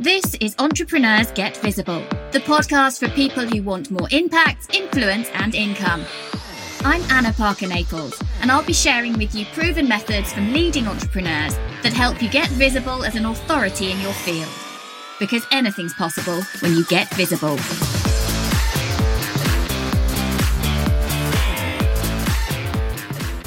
This is Entrepreneurs Get Visible, the podcast for people who want more impact, influence, and income. I'm Anna Parker Naples, and I'll be sharing with you proven methods from leading entrepreneurs that help you get visible as an authority in your field. Because anything's possible when you get visible.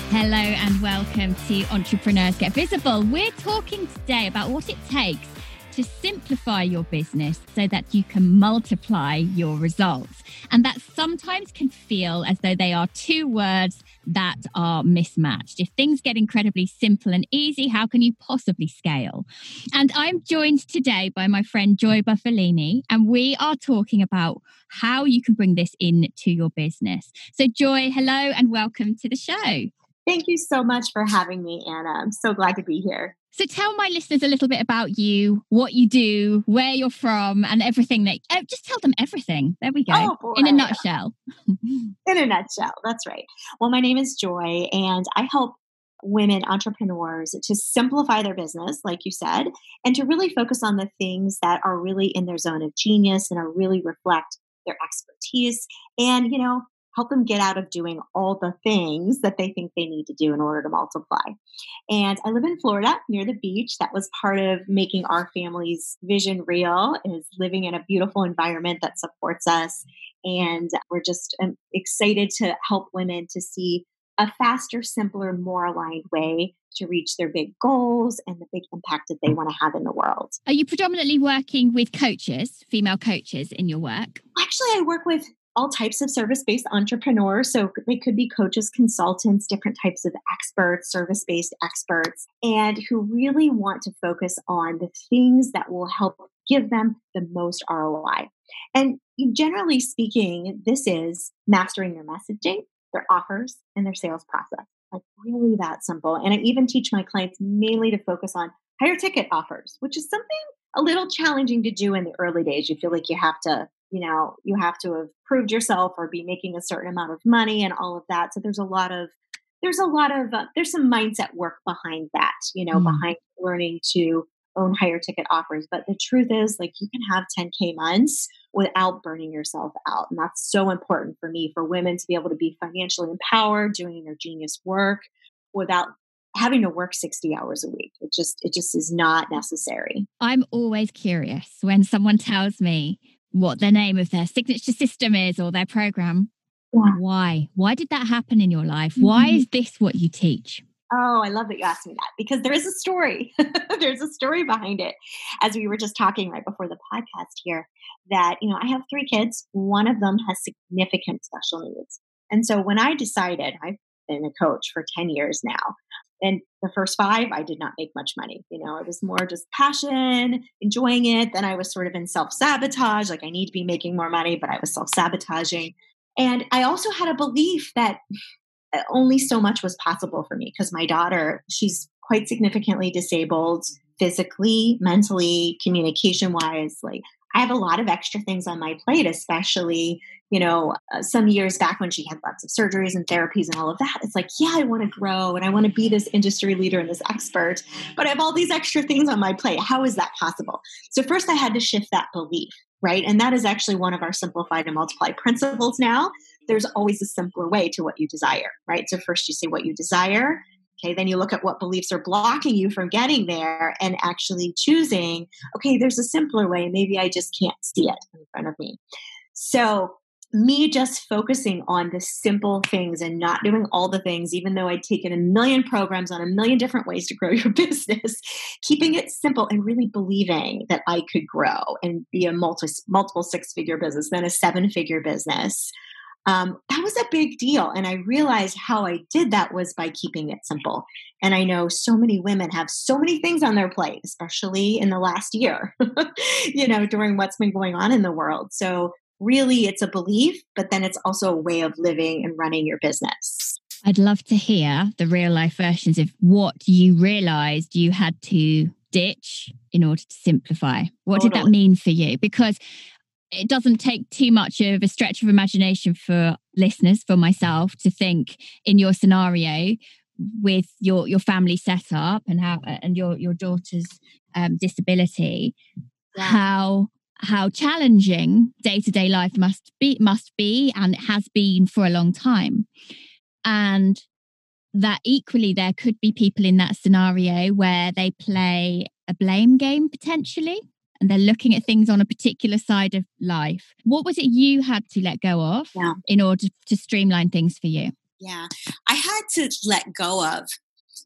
Hello and welcome to Entrepreneurs Get Visible. We're talking today about what it takes to simplify your business so that you can multiply your results. And that sometimes can feel as though they are two words that are mismatched. If things get incredibly simple and easy, how can you possibly scale? And I'm joined today by my friend Joy Buffalini, and we are talking about how you can bring this into your business. So, Joy, hello and welcome to the show. Thank you so much for having me, Anna. I'm so glad to be here. So tell my listeners a little bit about you, what you do, where you're from, and everything that. Uh, just tell them everything. There we go. Oh, In a nutshell. In a nutshell, that's right. Well, my name is Joy, and I help women entrepreneurs to simplify their business, like you said, and to really focus on the things that are really in their zone of genius and are really reflect their expertise and you know help them get out of doing all the things that they think they need to do in order to multiply. And I live in Florida near the beach. That was part of making our family's vision real is living in a beautiful environment that supports us. And we're just um, excited to help women to see a faster, simpler, more aligned way to reach their big goals and the big impact that they want to have in the world. Are you predominantly working with coaches, female coaches in your work? Actually, I work with all types of service based entrepreneurs. So they could be coaches, consultants, different types of experts, service based experts, and who really want to focus on the things that will help give them the most ROI. And generally speaking, this is mastering their messaging, their offers, and their sales process. Like really that simple. And I even teach my clients mainly to focus on higher ticket offers, which is something a little challenging to do in the early days. You feel like you have to you know you have to have proved yourself or be making a certain amount of money and all of that. So there's a lot of there's a lot of uh, there's some mindset work behind that you know mm. behind learning to own higher ticket offers but the truth is like you can have 10k months without burning yourself out and that's so important for me for women to be able to be financially empowered doing their genius work without having to work 60 hours a week. It just it just is not necessary. I'm always curious when someone tells me what the name of their signature system is or their program. Yeah. Why? Why did that happen in your life? Mm-hmm. Why is this what you teach? Oh, I love that you asked me that because there is a story. There's a story behind it. As we were just talking right before the podcast here, that, you know, I have three kids. One of them has significant special needs. And so when I decided, I've been a coach for 10 years now, and the first five, I did not make much money. You know, it was more just passion, enjoying it. Then I was sort of in self sabotage, like I need to be making more money, but I was self sabotaging. And I also had a belief that uh, only so much was possible for me because my daughter, she's quite significantly disabled physically, mentally, communication wise. Like I have a lot of extra things on my plate, especially, you know, uh, some years back when she had lots of surgeries and therapies and all of that. It's like, yeah, I want to grow and I want to be this industry leader and this expert, but I have all these extra things on my plate. How is that possible? So, first, I had to shift that belief, right? And that is actually one of our simplified and multiply principles now. There's always a simpler way to what you desire, right? So, first, you say what you desire. Okay, then you look at what beliefs are blocking you from getting there and actually choosing, okay, there's a simpler way. Maybe I just can't see it in front of me. So, me just focusing on the simple things and not doing all the things, even though I'd taken a million programs on a million different ways to grow your business, keeping it simple and really believing that I could grow and be a multi, multiple six figure business, then a seven figure business um, that was a big deal. And I realized how I did that was by keeping it simple. And I know so many women have so many things on their plate, especially in the last year, you know, during what's been going on in the world. So, really, it's a belief, but then it's also a way of living and running your business. I'd love to hear the real life versions of what you realized you had to ditch in order to simplify. What totally. did that mean for you? Because it doesn't take too much of a stretch of imagination for listeners, for myself, to think in your scenario with your your family setup and how and your your daughter's um, disability yeah. how how challenging day-to-day life must be must be and it has been for a long time and that equally there could be people in that scenario where they play a blame game potentially and they're looking at things on a particular side of life. What was it you had to let go of yeah. in order to streamline things for you? Yeah, I had to let go of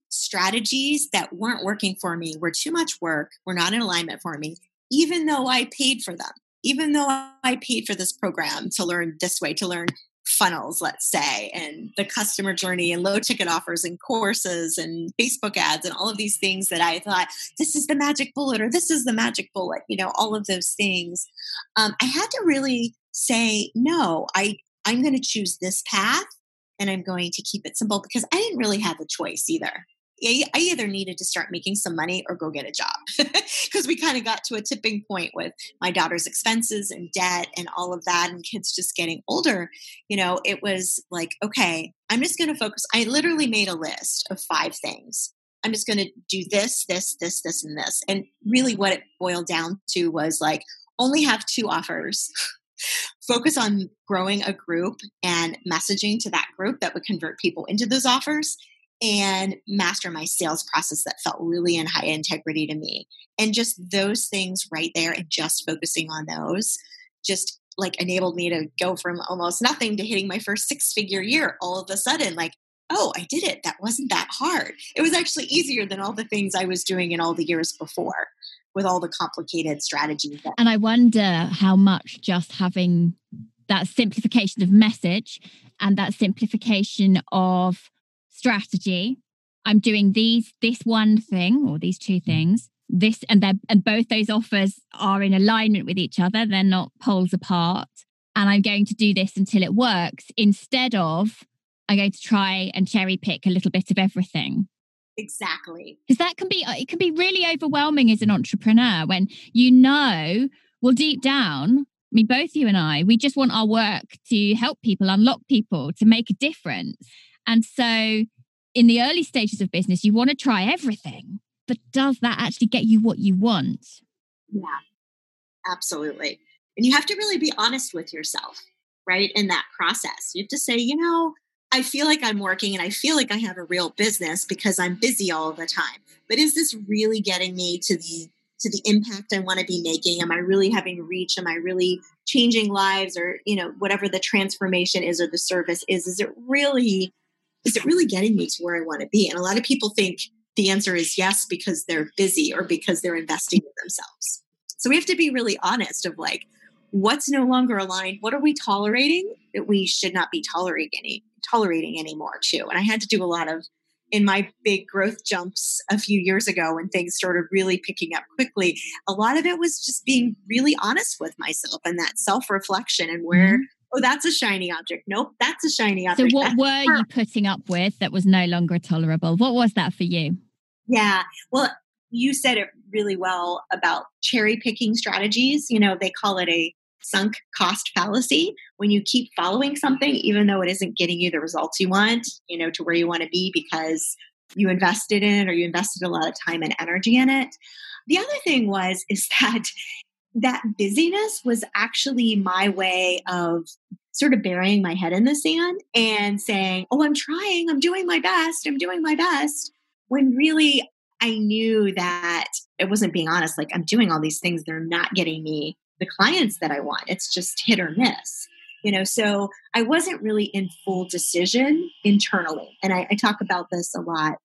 strategies that weren't working for me, were too much work, were not in alignment for me, even though I paid for them. Even though I paid for this program to learn this way, to learn funnels, let's say, and the customer journey and low ticket offers and courses and Facebook ads and all of these things that I thought, this is the magic bullet or this is the magic bullet, you know, all of those things. Um, I had to really say, no, I, I'm going to choose this path and I'm going to keep it simple because I didn't really have a choice either. I either needed to start making some money or go get a job because we kind of got to a tipping point with my daughter's expenses and debt and all of that, and kids just getting older. You know, it was like, okay, I'm just going to focus. I literally made a list of five things. I'm just going to do this, this, this, this, and this. And really, what it boiled down to was like, only have two offers. Focus on growing a group and messaging to that group that would convert people into those offers and master my sales process that felt really in high integrity to me. And just those things right there and just focusing on those just like enabled me to go from almost nothing to hitting my first six figure year all of a sudden. Like, oh, I did it. That wasn't that hard. It was actually easier than all the things I was doing in all the years before with all the complicated strategies. That- and I wonder how much just having that simplification of message and that simplification of strategy. I'm doing these, this one thing or these two things. This and they and both those offers are in alignment with each other. They're not poles apart. And I'm going to do this until it works instead of I'm going to try and cherry pick a little bit of everything. Exactly. Because that can be uh, it can be really overwhelming as an entrepreneur when you know, well, deep down, I mean, both you and I, we just want our work to help people, unlock people, to make a difference. And so in the early stages of business, you want to try everything, but does that actually get you what you want? Yeah, absolutely. And you have to really be honest with yourself, right? In that process, you have to say, you know, I feel like I'm working and I feel like I have a real business because I'm busy all the time. But is this really getting me to the to the impact I want to be making? Am I really having reach? Am I really changing lives or, you know, whatever the transformation is or the service is? Is it really is it really getting me to where I want to be? And a lot of people think the answer is yes because they're busy or because they're investing in themselves. So we have to be really honest of like, what's no longer aligned? What are we tolerating that we should not be tolerating any tolerating anymore too? And I had to do a lot of in my big growth jumps a few years ago when things started really picking up quickly, a lot of it was just being really honest with myself and that self reflection and where mm-hmm oh, that's a shiny object. Nope, that's a shiny object. So, what that's were her. you putting up with that was no longer tolerable? What was that for you? Yeah, well, you said it really well about cherry picking strategies. You know, they call it a sunk cost fallacy when you keep following something, even though it isn't getting you the results you want, you know, to where you want to be because you invested in it or you invested a lot of time and energy in it. The other thing was is that that busyness was actually my way of sort of burying my head in the sand and saying, Oh, I'm trying, I'm doing my best, I'm doing my best. When really I knew that it wasn't being honest. Like, I'm doing all these things, they're not getting me the clients that I want. It's just hit or miss. You know, so I wasn't really in full decision internally. And I, I talk about this a lot.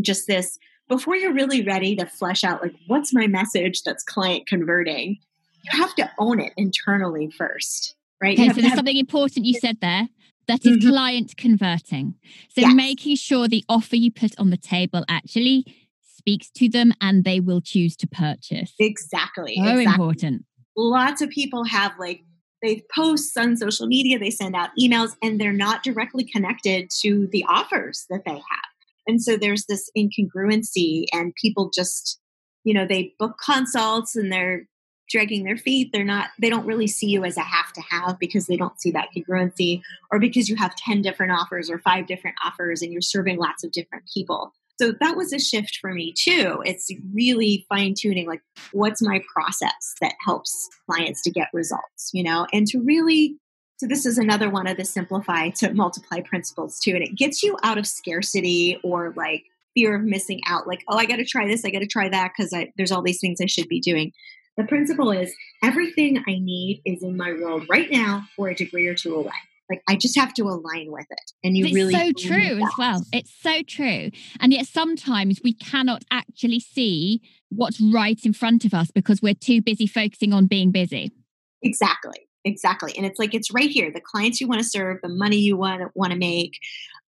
Just this before you're really ready to flesh out like what's my message that's client converting you have to own it internally first right okay so there's have- something important you said there that is mm-hmm. client converting so yes. making sure the offer you put on the table actually speaks to them and they will choose to purchase exactly so exactly. important lots of people have like they post on social media they send out emails and they're not directly connected to the offers that they have and so there's this incongruency, and people just, you know, they book consults and they're dragging their feet. They're not, they don't really see you as a have to have because they don't see that congruency, or because you have 10 different offers or five different offers and you're serving lots of different people. So that was a shift for me too. It's really fine tuning like what's my process that helps clients to get results, you know, and to really so this is another one of the simplify to multiply principles too. And it gets you out of scarcity or like fear of missing out. Like, oh, I got to try this. I got to try that because there's all these things I should be doing. The principle is everything I need is in my world right now or a degree or two away. Like I just have to align with it. And you it's really so true as well. It's so true. And yet sometimes we cannot actually see what's right in front of us because we're too busy focusing on being busy. Exactly. Exactly. And it's like it's right here. The clients you want to serve, the money you want want to make,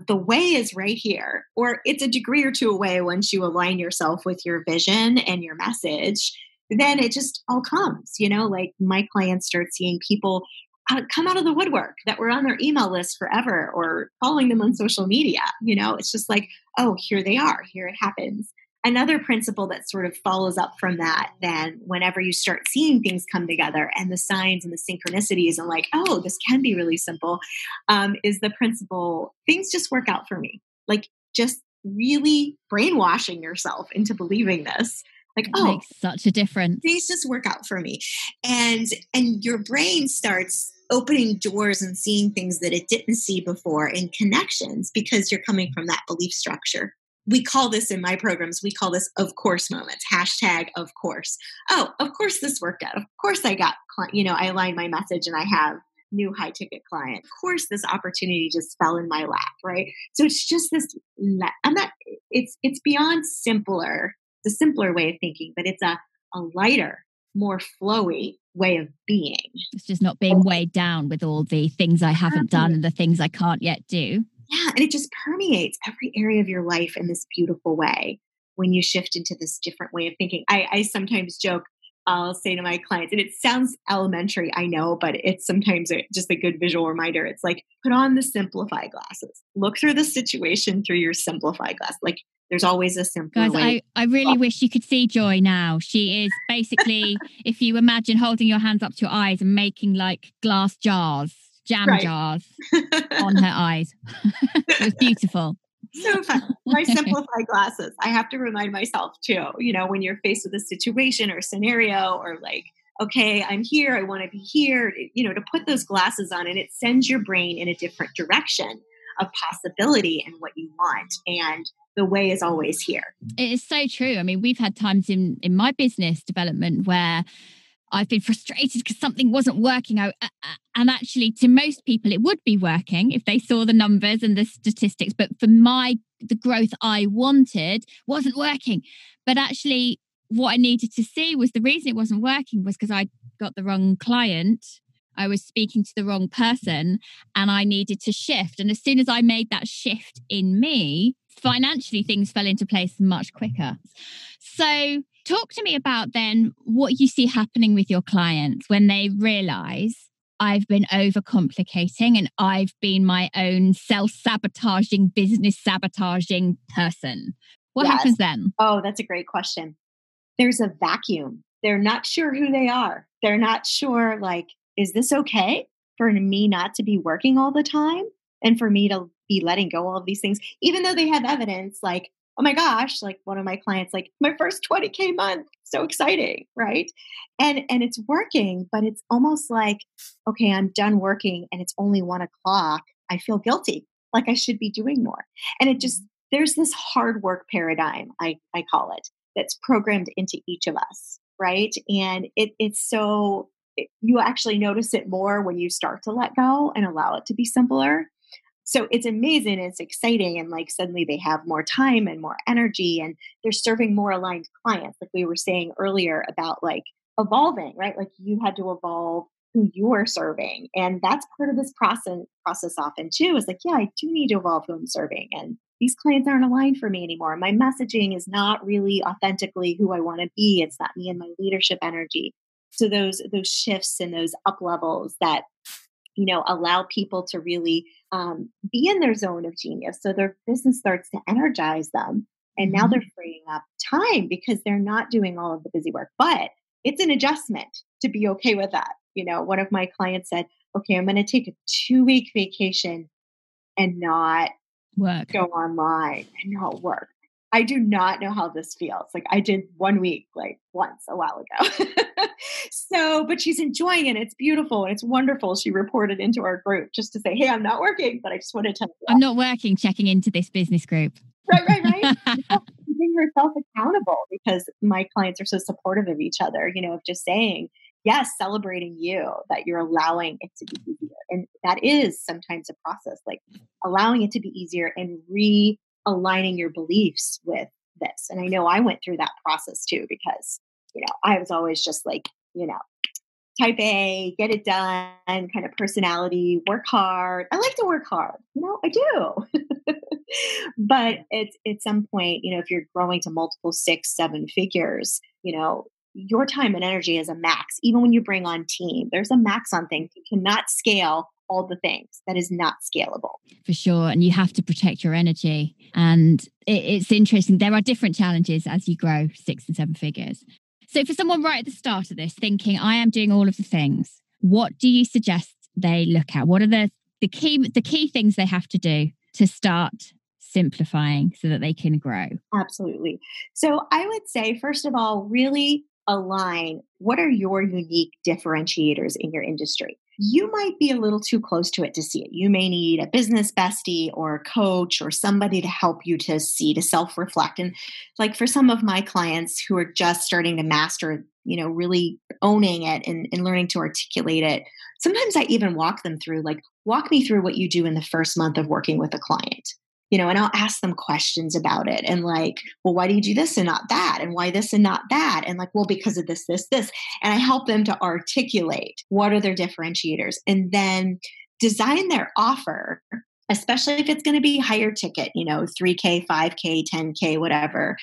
the way is right here. Or it's a degree or two away once you align yourself with your vision and your message. Then it just all comes, you know, like my clients start seeing people out, come out of the woodwork that were on their email list forever or following them on social media. You know, it's just like, oh, here they are, here it happens another principle that sort of follows up from that then whenever you start seeing things come together and the signs and the synchronicities and like oh this can be really simple um, is the principle things just work out for me. Like just really brainwashing yourself into believing this. Like it oh makes such a difference. things just work out for me. And and your brain starts opening doors and seeing things that it didn't see before in connections because you're coming from that belief structure we call this in my programs, we call this of course moments, hashtag of course. Oh, of course this worked out. Of course I got, you know, I aligned my message and I have new high ticket client. Of course this opportunity just fell in my lap, right? So it's just this, I'm not, it's, it's beyond simpler, the simpler way of thinking, but it's a, a lighter, more flowy way of being. It's just not being weighed down with all the things I haven't done and the things I can't yet do. Yeah, and it just permeates every area of your life in this beautiful way when you shift into this different way of thinking. I, I sometimes joke, I'll say to my clients, and it sounds elementary, I know, but it's sometimes a, just a good visual reminder. It's like, put on the simplify glasses, look through the situation through your simplify glass. Like, there's always a simple Guys, way. I, I really wish you could see Joy now. She is basically, if you imagine holding your hands up to your eyes and making like glass jars jam right. jars on her eyes. it was beautiful. So fun. My simplify glasses. I have to remind myself too, you know, when you're faced with a situation or scenario or like, okay, I'm here, I want to be here, you know, to put those glasses on and it sends your brain in a different direction of possibility and what you want. And the way is always here. It is so true. I mean, we've had times in in my business development where I've been frustrated because something wasn't working out. Uh, uh, and actually, to most people, it would be working if they saw the numbers and the statistics. But for my, the growth I wanted wasn't working. But actually, what I needed to see was the reason it wasn't working was because I got the wrong client. I was speaking to the wrong person and I needed to shift. And as soon as I made that shift in me, financially things fell into place much quicker. So, talk to me about then what you see happening with your clients when they realize I've been overcomplicating and I've been my own self sabotaging, business sabotaging person. What yes. happens then? Oh, that's a great question. There's a vacuum. They're not sure who they are. They're not sure, like, is this okay for me not to be working all the time and for me to be letting go all of these things, even though they have evidence like, oh my gosh, like one of my clients, like my first 20K month, so exciting, right? And and it's working, but it's almost like, okay, I'm done working and it's only one o'clock. I feel guilty, like I should be doing more. And it just there's this hard work paradigm, I, I call it, that's programmed into each of us, right? And it it's so you actually notice it more when you start to let go and allow it to be simpler so it's amazing it's exciting and like suddenly they have more time and more energy and they're serving more aligned clients like we were saying earlier about like evolving right? Like you had to evolve who you are serving and that's part of this process process often too is like yeah i do need to evolve who i'm serving and these clients aren't aligned for me anymore my messaging is not really authentically who i want to be it's not me and my leadership energy. So those those shifts and those up levels that you know allow people to really um, be in their zone of genius so their business starts to energize them and now mm-hmm. they're freeing up time because they're not doing all of the busy work but it's an adjustment to be okay with that you know? One of my clients said okay i'm going to take a two week vacation and not work. go online and not work I do not know how this feels. Like I did one week, like once a while ago. so, but she's enjoying it. It's beautiful and it's wonderful. She reported into our group just to say, Hey, I'm not working, but I just want to tell you. I'm not working, checking into this business group. Right, right, right. Keeping herself accountable because my clients are so supportive of each other, you know, of just saying, yes, celebrating you that you're allowing it to be easier. And that is sometimes a process, like allowing it to be easier and realigning your beliefs with this. And I know I went through that process too, because, you know, I was always just like, you know, type A, get it done kind of personality, work hard. I like to work hard. You know, I do. but it's at some point, you know, if you're growing to multiple six, seven figures, you know, your time and energy is a max. Even when you bring on team, there's a max on things. You cannot scale all the things. That is not scalable. For sure. And you have to protect your energy. And it, it's interesting. There are different challenges as you grow six and seven figures. So, for someone right at the start of this thinking, I am doing all of the things, what do you suggest they look at? What are the, the key the key things they have to do to start simplifying so that they can grow? Absolutely. So I would say, first of all, really align what are your unique differentiators in your industry. You might be a little too close to it to see it. You may need a business bestie or a coach or somebody to help you to see, to self reflect. And like for some of my clients who are just starting to master, you know, really owning it and, and learning to articulate it, sometimes I even walk them through, like, walk me through what you do in the first month of working with a client you know, and I'll ask them questions about it and like, well, why do you do this and not that? And why this and not that? And like, well, because of this, this, this. And I help them to articulate what are their differentiators and then design their offer, especially if it's going to be higher ticket, you know, 3K, 5K, 10K, whatever,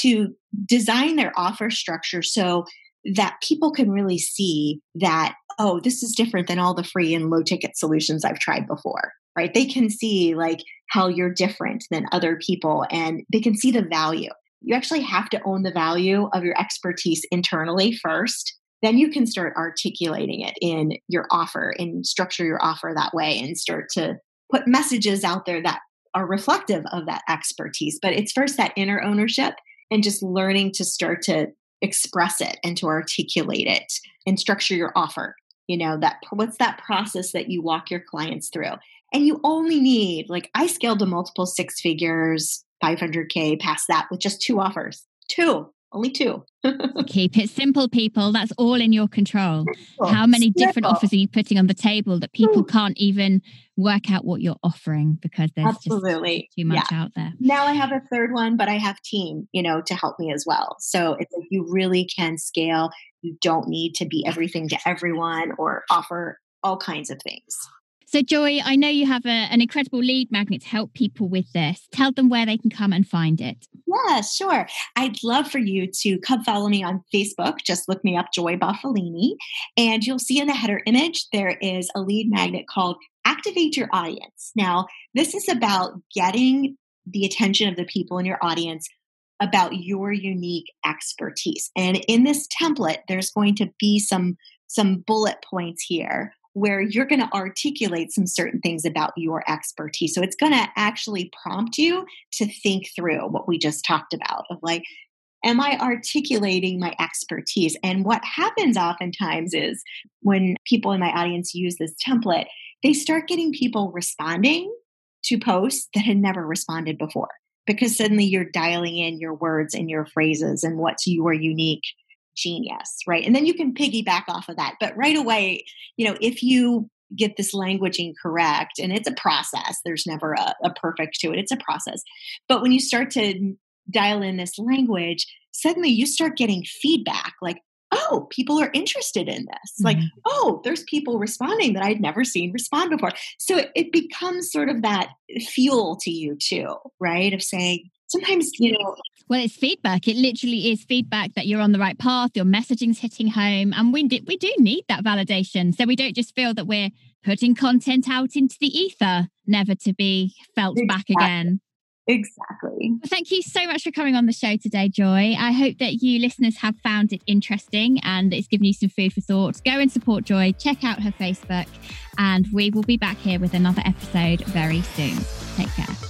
to design their offer structure so that people can really see that, oh, this is different than all the free and low ticket solutions I've tried before right? They can see like how you're different than other people and they can see the value. You actually have to own the value of your expertise internally first. Then you can start articulating it in your offer and structure your offer that way and start to put messages out there that are reflective of that expertise. But it's first that inner ownership and just learning to start to express it and to articulate it and structure your offer you know that what's that process that you walk your clients through and you only need, like, I scaled to multiple six figures, 500K, past that with just two offers. Two, only two. Keep it simple, people. That's all in your control. Simple. How many simple. different offers are you putting on the table that people hmm. can't even work out what you're offering because there's Absolutely. just too much yeah. out there? Now I have a third one, but I have team, you know, to help me as well. So it's like you really can scale. You don't need to be everything to everyone or offer all kinds of things. So, Joy, I know you have a, an incredible lead magnet to help people with this. Tell them where they can come and find it. Yeah, sure. I'd love for you to come follow me on Facebook. Just look me up, Joy Buffalini. And you'll see in the header image, there is a lead magnet called Activate Your Audience. Now, this is about getting the attention of the people in your audience about your unique expertise. And in this template, there's going to be some some bullet points here where you're going to articulate some certain things about your expertise. So it's going to actually prompt you to think through what we just talked about of like, am I articulating my expertise? And what happens oftentimes is when people in my audience use this template, they start getting people responding to posts that had never responded before because suddenly you're dialing in your words and your phrases and what's your unique genius, right? And then you can piggyback off of that. But right away, you know, if you get this languaging correct, and it's a process, there's never a, a perfect to it, it's a process. But when you start to dial in this language, suddenly you start getting feedback like, oh, people are interested in this. Mm-hmm. Like, oh, there's people responding that I'd never seen respond before. So it, it, becomes sort of that fuel to you too, right? Of saying, sometimes, you know, well, it's feedback. It literally is feedback that you're on the right path, your messaging's hitting home. And we, do, we do need that validation. So we don't just feel that we're putting content out into the ether, never to be felt exactly. back again. Exactly. Well, thank you so much for coming on the show today, Joy. I hope that you listeners have found it interesting and it's given you some food for thought. Go and support Joy, check out her Facebook, and we will be back here with another episode very soon. Take care.